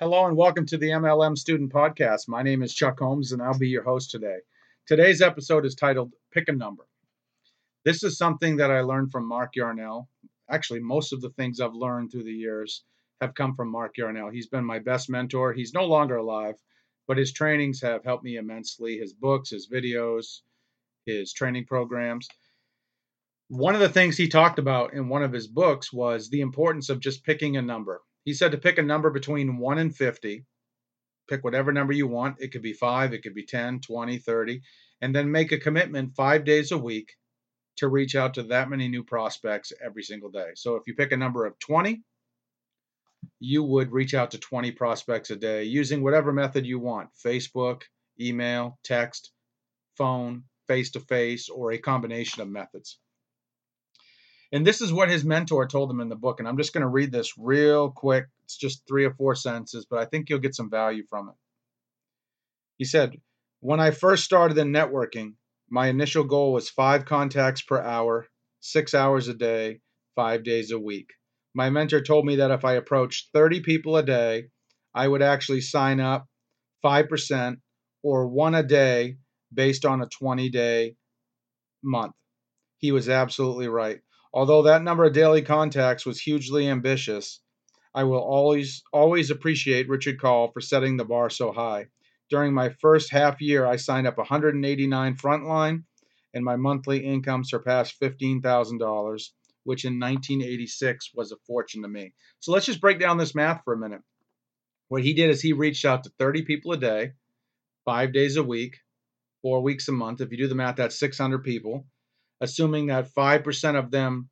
Hello and welcome to the MLM Student Podcast. My name is Chuck Holmes and I'll be your host today. Today's episode is titled Pick a Number. This is something that I learned from Mark Yarnell. Actually, most of the things I've learned through the years have come from Mark Yarnell. He's been my best mentor. He's no longer alive, but his trainings have helped me immensely. His books, his videos, his training programs. One of the things he talked about in one of his books was the importance of just picking a number he said to pick a number between 1 and 50. Pick whatever number you want. It could be 5, it could be 10, 20, 30, and then make a commitment 5 days a week to reach out to that many new prospects every single day. So if you pick a number of 20, you would reach out to 20 prospects a day using whatever method you want Facebook, email, text, phone, face to face, or a combination of methods. And this is what his mentor told him in the book. And I'm just going to read this real quick. It's just three or four sentences, but I think you'll get some value from it. He said, When I first started in networking, my initial goal was five contacts per hour, six hours a day, five days a week. My mentor told me that if I approached 30 people a day, I would actually sign up 5% or one a day based on a 20 day month. He was absolutely right. Although that number of daily contacts was hugely ambitious, I will always always appreciate Richard Kall for setting the bar so high. During my first half year, I signed up 189 frontline, and my monthly income surpassed $15,000, which in 1986 was a fortune to me. So let's just break down this math for a minute. What he did is he reached out to 30 people a day, five days a week, four weeks a month. If you do the math, that's 600 people assuming that 5% of them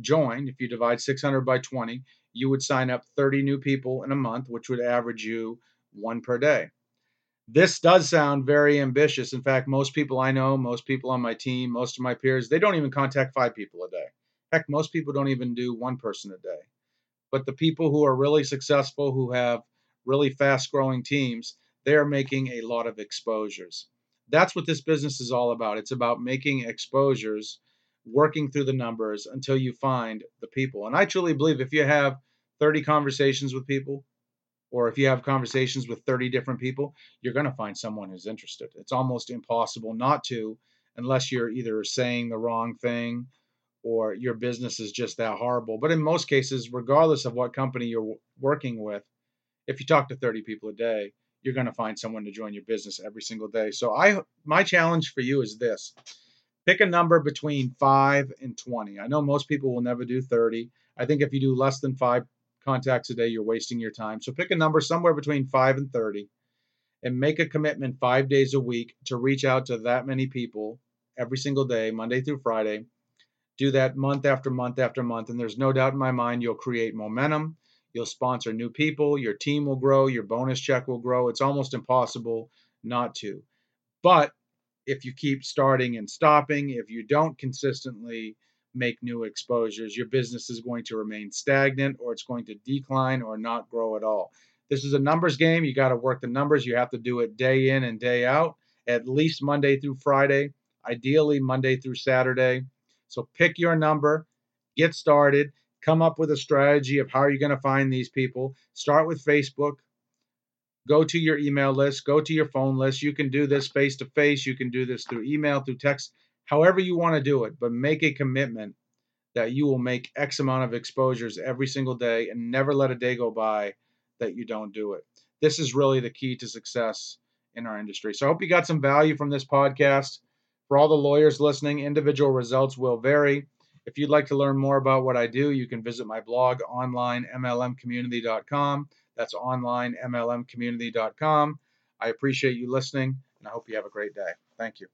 join, if you divide 600 by 20, you would sign up 30 new people in a month, which would average you one per day. This does sound very ambitious. In fact, most people I know, most people on my team, most of my peers, they don't even contact five people a day. Heck, most people don't even do one person a day. But the people who are really successful, who have really fast growing teams, they are making a lot of exposures that's what this business is all about. It's about making exposures, working through the numbers until you find the people. And I truly believe if you have 30 conversations with people, or if you have conversations with 30 different people, you're going to find someone who's interested. It's almost impossible not to, unless you're either saying the wrong thing or your business is just that horrible. But in most cases, regardless of what company you're working with, if you talk to 30 people a day, you're going to find someone to join your business every single day. So I my challenge for you is this. Pick a number between 5 and 20. I know most people will never do 30. I think if you do less than 5 contacts a day, you're wasting your time. So pick a number somewhere between 5 and 30 and make a commitment 5 days a week to reach out to that many people every single day, Monday through Friday. Do that month after month after month and there's no doubt in my mind you'll create momentum You'll sponsor new people, your team will grow, your bonus check will grow. It's almost impossible not to. But if you keep starting and stopping, if you don't consistently make new exposures, your business is going to remain stagnant or it's going to decline or not grow at all. This is a numbers game. You got to work the numbers. You have to do it day in and day out, at least Monday through Friday, ideally Monday through Saturday. So pick your number, get started, come up with a strategy of how you're going to find these people. Start with Facebook. Go to your email list, go to your phone list. You can do this face to face, you can do this through email, through text, however you want to do it, but make a commitment that you will make X amount of exposures every single day and never let a day go by that you don't do it. This is really the key to success in our industry. So I hope you got some value from this podcast. For all the lawyers listening, individual results will vary. If you'd like to learn more about what I do, you can visit my blog online, mlmcommunity.com. That's online, mlmcommunity.com. I appreciate you listening, and I hope you have a great day. Thank you.